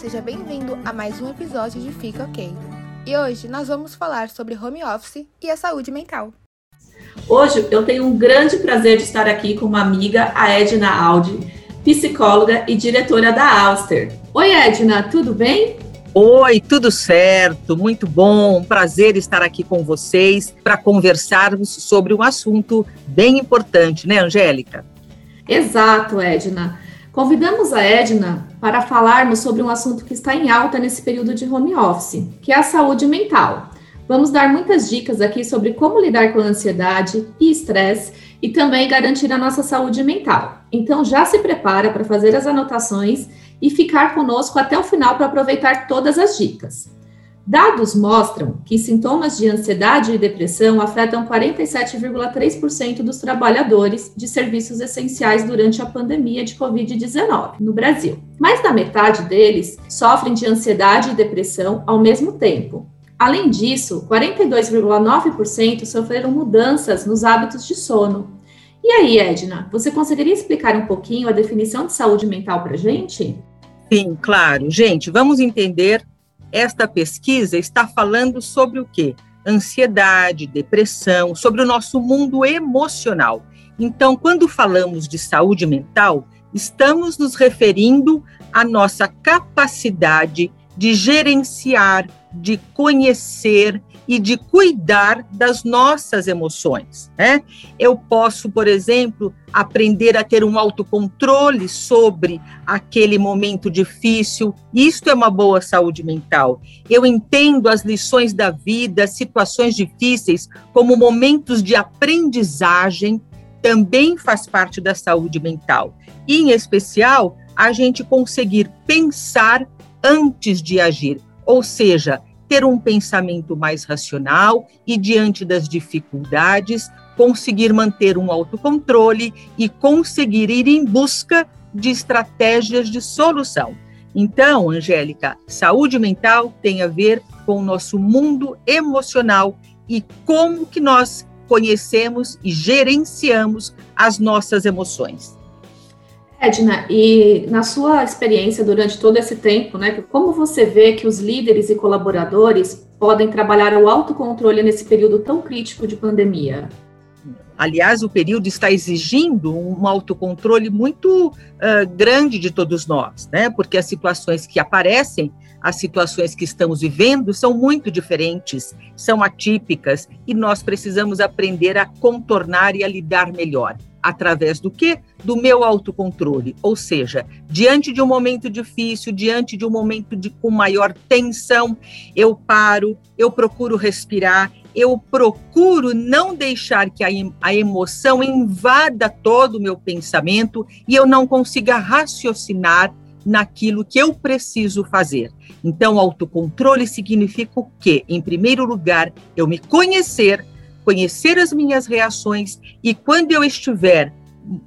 seja bem-vindo a mais um episódio de Fica Ok. E hoje nós vamos falar sobre home office e a saúde mental. Hoje eu tenho um grande prazer de estar aqui com uma amiga, a Edna Aldi, psicóloga e diretora da Alster. Oi, Edna, tudo bem? Oi, tudo certo, muito bom, prazer estar aqui com vocês para conversarmos sobre um assunto bem importante, né, Angélica? Exato, Edna. Convidamos a Edna para falarmos sobre um assunto que está em alta nesse período de home office, que é a saúde mental. Vamos dar muitas dicas aqui sobre como lidar com ansiedade e estresse e também garantir a nossa saúde mental. Então já se prepara para fazer as anotações e ficar conosco até o final para aproveitar todas as dicas. Dados mostram que sintomas de ansiedade e depressão afetam 47,3% dos trabalhadores de serviços essenciais durante a pandemia de Covid-19 no Brasil. Mais da metade deles sofrem de ansiedade e depressão ao mesmo tempo. Além disso, 42,9% sofreram mudanças nos hábitos de sono. E aí, Edna, você conseguiria explicar um pouquinho a definição de saúde mental para gente? Sim, claro. Gente, vamos entender esta pesquisa está falando sobre o quê? Ansiedade, depressão, sobre o nosso mundo emocional. Então, quando falamos de saúde mental, estamos nos referindo à nossa capacidade de gerenciar, de conhecer e de cuidar das nossas emoções. Né? Eu posso, por exemplo, aprender a ter um autocontrole sobre aquele momento difícil. Isto é uma boa saúde mental. Eu entendo as lições da vida, situações difíceis, como momentos de aprendizagem, também faz parte da saúde mental. E, em especial, a gente conseguir pensar antes de agir, ou seja, ter um pensamento mais racional e, diante das dificuldades, conseguir manter um autocontrole e conseguir ir em busca de estratégias de solução. Então, Angélica, saúde mental tem a ver com o nosso mundo emocional e como que nós conhecemos e gerenciamos as nossas emoções. Edna, e na sua experiência durante todo esse tempo, né, como você vê que os líderes e colaboradores podem trabalhar o autocontrole nesse período tão crítico de pandemia? Aliás, o período está exigindo um autocontrole muito uh, grande de todos nós, né? Porque as situações que aparecem, as situações que estamos vivendo são muito diferentes, são atípicas e nós precisamos aprender a contornar e a lidar melhor. Através do quê? Do meu autocontrole. Ou seja, diante de um momento difícil, diante de um momento de, com maior tensão, eu paro, eu procuro respirar, eu procuro não deixar que a, emoção invada todo o meu pensamento e eu não consiga raciocinar naquilo que eu preciso fazer. Então, autocontrole significa o quê? Em primeiro lugar, eu me conhecer, conhecer as minhas reações e quando eu estiver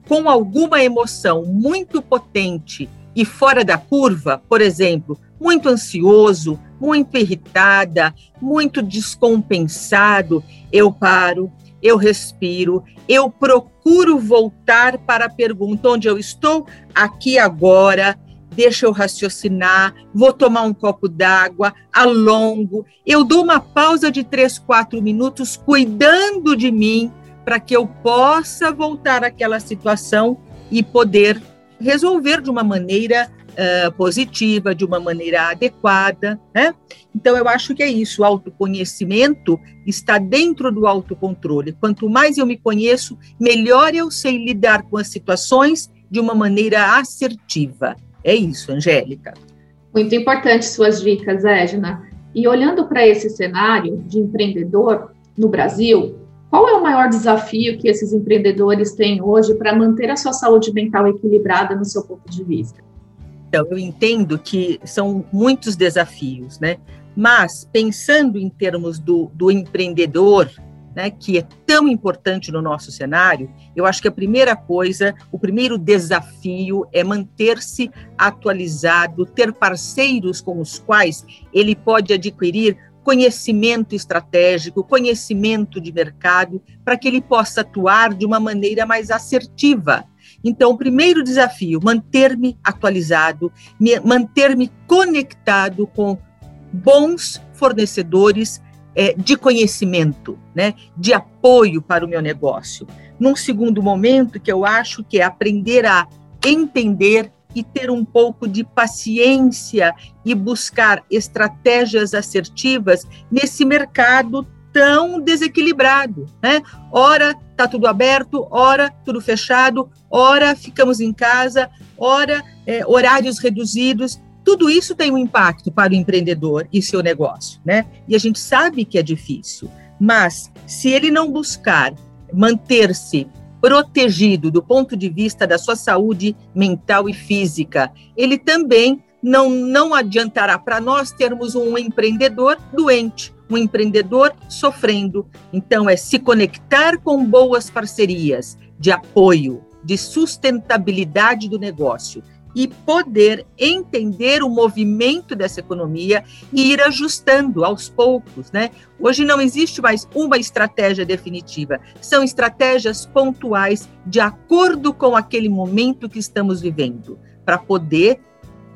com alguma emoção muito potente e fora da curva, por exemplo, muito ansioso, muito irritada, muito descompensado, eu paro, eu respiro, eu procuro voltar para a pergunta onde eu estou aqui agora, deixa eu raciocinar, vou tomar um copo d'água, alongo, eu dou uma pausa de três, quatro minutos cuidando de mim para que eu possa voltar àquela situação e poder resolver de uma maneira uh, positiva, de uma maneira adequada. Né? Então, eu acho que é isso. O autoconhecimento está dentro do autocontrole. Quanto mais eu me conheço, melhor eu sei lidar com as situações de uma maneira assertiva. É isso, Angélica. Muito importante suas dicas, Edna. E olhando para esse cenário de empreendedor no Brasil, qual é o maior desafio que esses empreendedores têm hoje para manter a sua saúde mental equilibrada no seu ponto de vista? Então, eu entendo que são muitos desafios, né? Mas pensando em termos do, do empreendedor, né, que é tão importante no nosso cenário, eu acho que a primeira coisa, o primeiro desafio é manter-se atualizado, ter parceiros com os quais ele pode adquirir conhecimento estratégico, conhecimento de mercado, para que ele possa atuar de uma maneira mais assertiva. Então, o primeiro desafio, manter-me atualizado, manter-me conectado com bons fornecedores é, de conhecimento, né, de apoio para o meu negócio. Num segundo momento, que eu acho que é aprender a entender e ter um pouco de paciência e buscar estratégias assertivas nesse mercado tão desequilibrado, né? Ora está tudo aberto, ora tudo fechado, ora ficamos em casa, ora é, horários reduzidos. Tudo isso tem um impacto para o empreendedor e seu negócio, né? E a gente sabe que é difícil, mas se ele não buscar manter-se protegido do ponto de vista da sua saúde mental e física, ele também não, não adiantará para nós termos um empreendedor doente, um empreendedor sofrendo. Então, é se conectar com boas parcerias de apoio, de sustentabilidade do negócio e poder entender o movimento dessa economia e ir ajustando aos poucos, né? Hoje não existe mais uma estratégia definitiva, são estratégias pontuais de acordo com aquele momento que estamos vivendo, para poder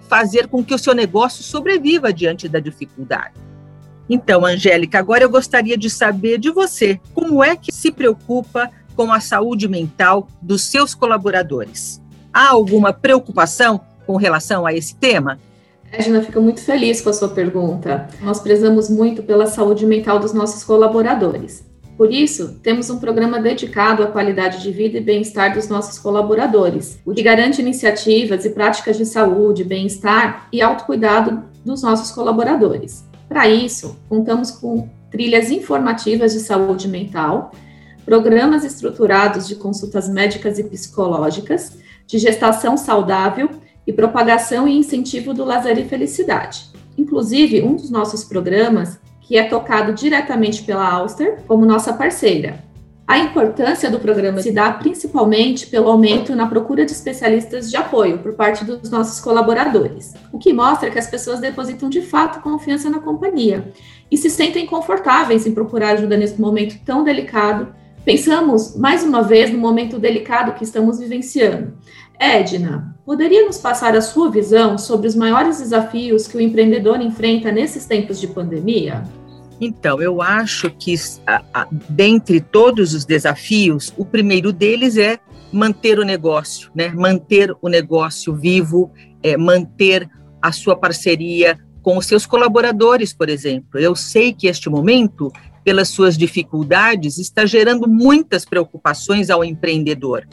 fazer com que o seu negócio sobreviva diante da dificuldade. Então, Angélica, agora eu gostaria de saber de você, como é que se preocupa com a saúde mental dos seus colaboradores? Há alguma preocupação com relação a esse tema? Edna, fico muito feliz com a sua pergunta. Nós prezamos muito pela saúde mental dos nossos colaboradores. Por isso, temos um programa dedicado à qualidade de vida e bem-estar dos nossos colaboradores, o que garante iniciativas e práticas de saúde, bem-estar e autocuidado dos nossos colaboradores. Para isso, contamos com trilhas informativas de saúde mental, programas estruturados de consultas médicas e psicológicas, de gestação saudável e propagação e incentivo do lazer e felicidade. Inclusive, um dos nossos programas, que é tocado diretamente pela Auster como nossa parceira. A importância do programa se dá principalmente pelo aumento na procura de especialistas de apoio por parte dos nossos colaboradores, o que mostra que as pessoas depositam de fato confiança na companhia e se sentem confortáveis em procurar ajuda nesse momento tão delicado Pensamos mais uma vez no momento delicado que estamos vivenciando. Edna, poderia nos passar a sua visão sobre os maiores desafios que o empreendedor enfrenta nesses tempos de pandemia? Então, eu acho que, a, a, dentre todos os desafios, o primeiro deles é manter o negócio, né? manter o negócio vivo, é, manter a sua parceria com os seus colaboradores, por exemplo. Eu sei que este momento pelas suas dificuldades, está gerando muitas preocupações ao empreendedor.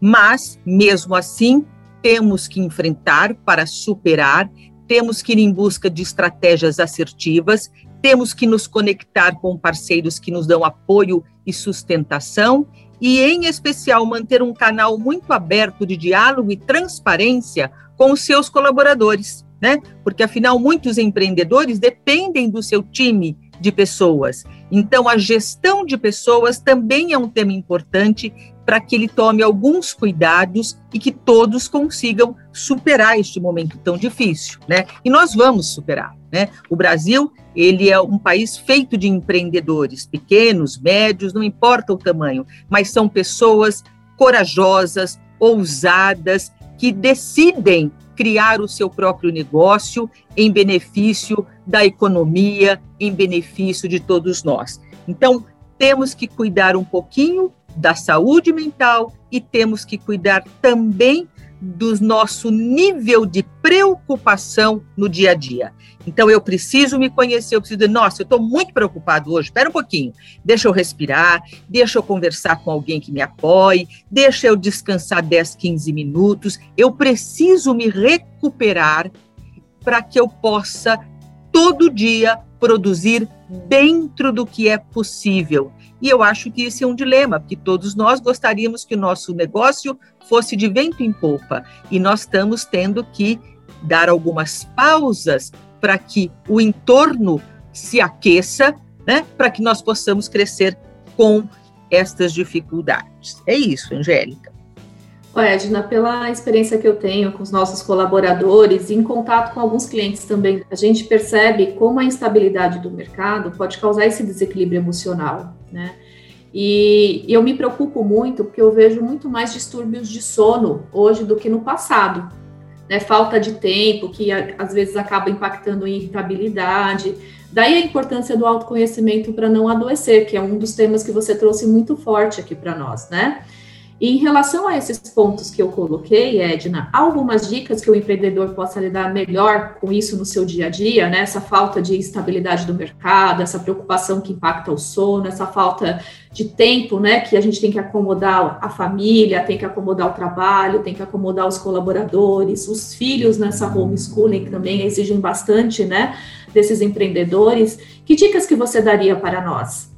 Mas, mesmo assim, temos que enfrentar para superar, temos que ir em busca de estratégias assertivas, temos que nos conectar com parceiros que nos dão apoio e sustentação e, em especial, manter um canal muito aberto de diálogo e transparência com os seus colaboradores, né? Porque, afinal, muitos empreendedores dependem do seu time de pessoas. Então, a gestão de pessoas também é um tema importante para que ele tome alguns cuidados e que todos consigam superar este momento tão difícil, né? E nós vamos superar, né? O Brasil, ele é um país feito de empreendedores, pequenos, médios, não importa o tamanho, mas são pessoas corajosas, ousadas, que decidem criar o seu próprio negócio em benefício da economia, em benefício de todos nós. Então, temos que cuidar um pouquinho da saúde mental e temos que cuidar também do nosso nível de preocupação no dia a dia. Então, eu preciso me conhecer, eu preciso dizer, nossa, eu estou muito preocupado hoje, espera um pouquinho, deixa eu respirar, deixa eu conversar com alguém que me apoie, deixa eu descansar 10, 15 minutos, eu preciso me recuperar para que eu possa, todo dia, produzir dentro do que é possível. E eu acho que esse é um dilema, porque todos nós gostaríamos que o nosso negócio fosse de vento em popa, e nós estamos tendo que dar algumas pausas para que o entorno se aqueça, né, para que nós possamos crescer com estas dificuldades. É isso, Angélica. Edna, pela experiência que eu tenho com os nossos colaboradores e em contato com alguns clientes também, a gente percebe como a instabilidade do mercado pode causar esse desequilíbrio emocional, né? E eu me preocupo muito porque eu vejo muito mais distúrbios de sono hoje do que no passado. Né? Falta de tempo, que às vezes acaba impactando em irritabilidade. Daí a importância do autoconhecimento para não adoecer, que é um dos temas que você trouxe muito forte aqui para nós, né? E em relação a esses pontos que eu coloquei, Edna, algumas dicas que o empreendedor possa lidar melhor com isso no seu dia a dia, né? Essa falta de estabilidade do mercado, essa preocupação que impacta o sono, essa falta de tempo, né? Que a gente tem que acomodar a família, tem que acomodar o trabalho, tem que acomodar os colaboradores, os filhos nessa homeschooling que também exigem bastante, né? Desses empreendedores. Que dicas que você daria para nós?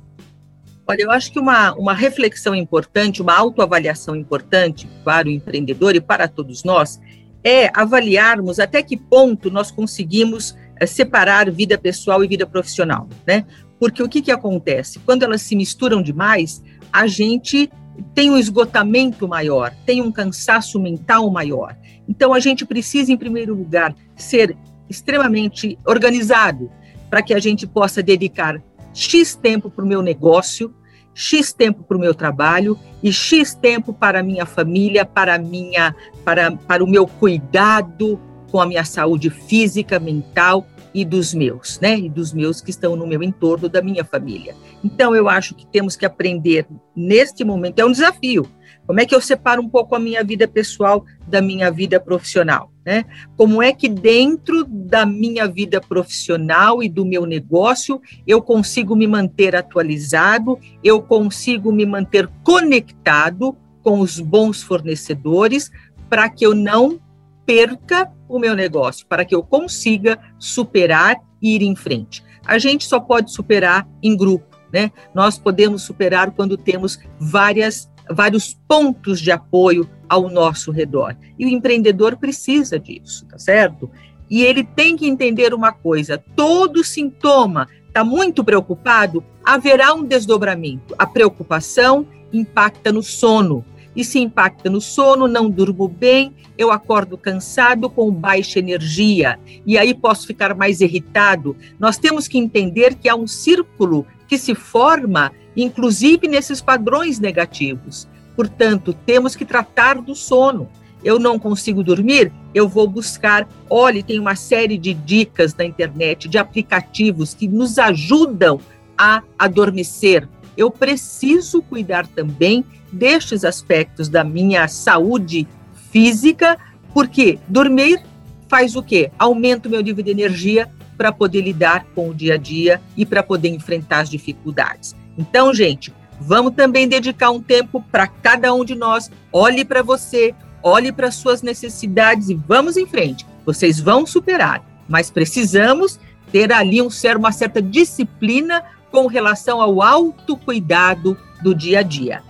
Olha, eu acho que uma, uma reflexão importante, uma autoavaliação importante para o empreendedor e para todos nós é avaliarmos até que ponto nós conseguimos é, separar vida pessoal e vida profissional, né? Porque o que, que acontece? Quando elas se misturam demais, a gente tem um esgotamento maior, tem um cansaço mental maior. Então, a gente precisa, em primeiro lugar, ser extremamente organizado para que a gente possa dedicar X tempo para o meu negócio, X tempo para o meu trabalho e X tempo para a minha família, para, minha, para, para o meu cuidado com a minha saúde física, mental e dos meus, né? E dos meus que estão no meu entorno, da minha família. Então, eu acho que temos que aprender neste momento, é um desafio, como é que eu separo um pouco a minha vida pessoal da minha vida profissional? Né? Como é que dentro da minha vida profissional e do meu negócio eu consigo me manter atualizado, eu consigo me manter conectado com os bons fornecedores para que eu não perca o meu negócio, para que eu consiga superar e ir em frente. A gente só pode superar em grupo, né? Nós podemos superar quando temos várias vários pontos de apoio ao nosso redor. E o empreendedor precisa disso, tá certo? E ele tem que entender uma coisa: todo sintoma está muito preocupado, haverá um desdobramento. A preocupação impacta no sono. E se impacta no sono, não durmo bem, eu acordo cansado, com baixa energia, e aí posso ficar mais irritado. Nós temos que entender que há um círculo que se forma inclusive nesses padrões negativos. Portanto, temos que tratar do sono. Eu não consigo dormir, eu vou buscar. Olhe, tem uma série de dicas na internet, de aplicativos que nos ajudam a adormecer. Eu preciso cuidar também destes aspectos da minha saúde física, porque dormir faz o quê? Aumenta o meu nível de energia para poder lidar com o dia a dia e para poder enfrentar as dificuldades. Então, gente, vamos também dedicar um tempo para cada um de nós. Olhe para você, olhe para suas necessidades e vamos em frente. Vocês vão superar, mas precisamos ter ali um, uma certa disciplina com relação ao autocuidado do dia a dia.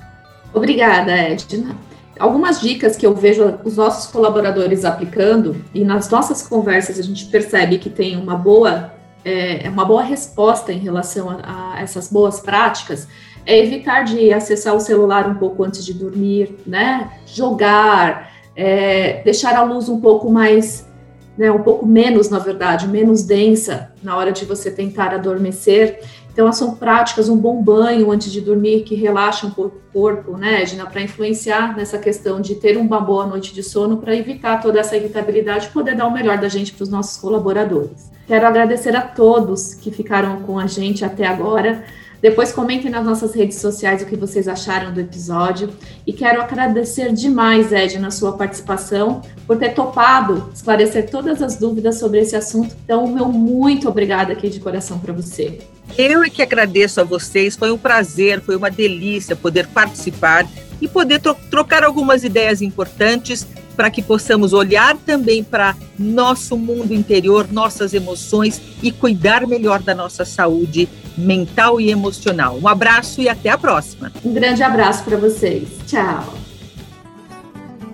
Obrigada, Edna. Algumas dicas que eu vejo os nossos colaboradores aplicando, e nas nossas conversas a gente percebe que tem uma boa é, é, uma boa resposta em relação a, a, essas boas práticas é evitar de acessar o celular um pouco antes de dormir, né? Jogar, é, deixar a luz um pouco mais, né, um pouco menos, na verdade, menos densa na hora de você tentar adormecer. Então, são práticas, um bom banho antes de dormir que relaxa um pouco o corpo, né, Edna, para influenciar nessa questão de ter uma boa noite de sono, para evitar toda essa irritabilidade e poder dar o melhor da gente para os nossos colaboradores. Quero agradecer a todos que ficaram com a gente até agora. Depois comentem nas nossas redes sociais o que vocês acharam do episódio. E quero agradecer demais, Ed, na sua participação, por ter topado esclarecer todas as dúvidas sobre esse assunto. Então, meu muito obrigada aqui de coração para você. Eu é que agradeço a vocês, foi um prazer, foi uma delícia poder participar e poder tro trocar algumas ideias importantes para que possamos olhar também para nosso mundo interior, nossas emoções e cuidar melhor da nossa saúde mental e emocional. Um abraço e até a próxima. Um grande abraço para vocês. Tchau.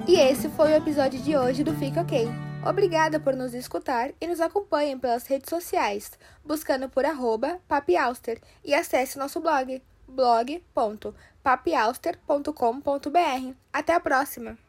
E esse foi o episódio de hoje do Fica Ok. Obrigada por nos escutar e nos acompanhem pelas redes sociais, buscando por arroba papiauster e acesse nosso blog blog.papiauster.com.br. Até a próxima!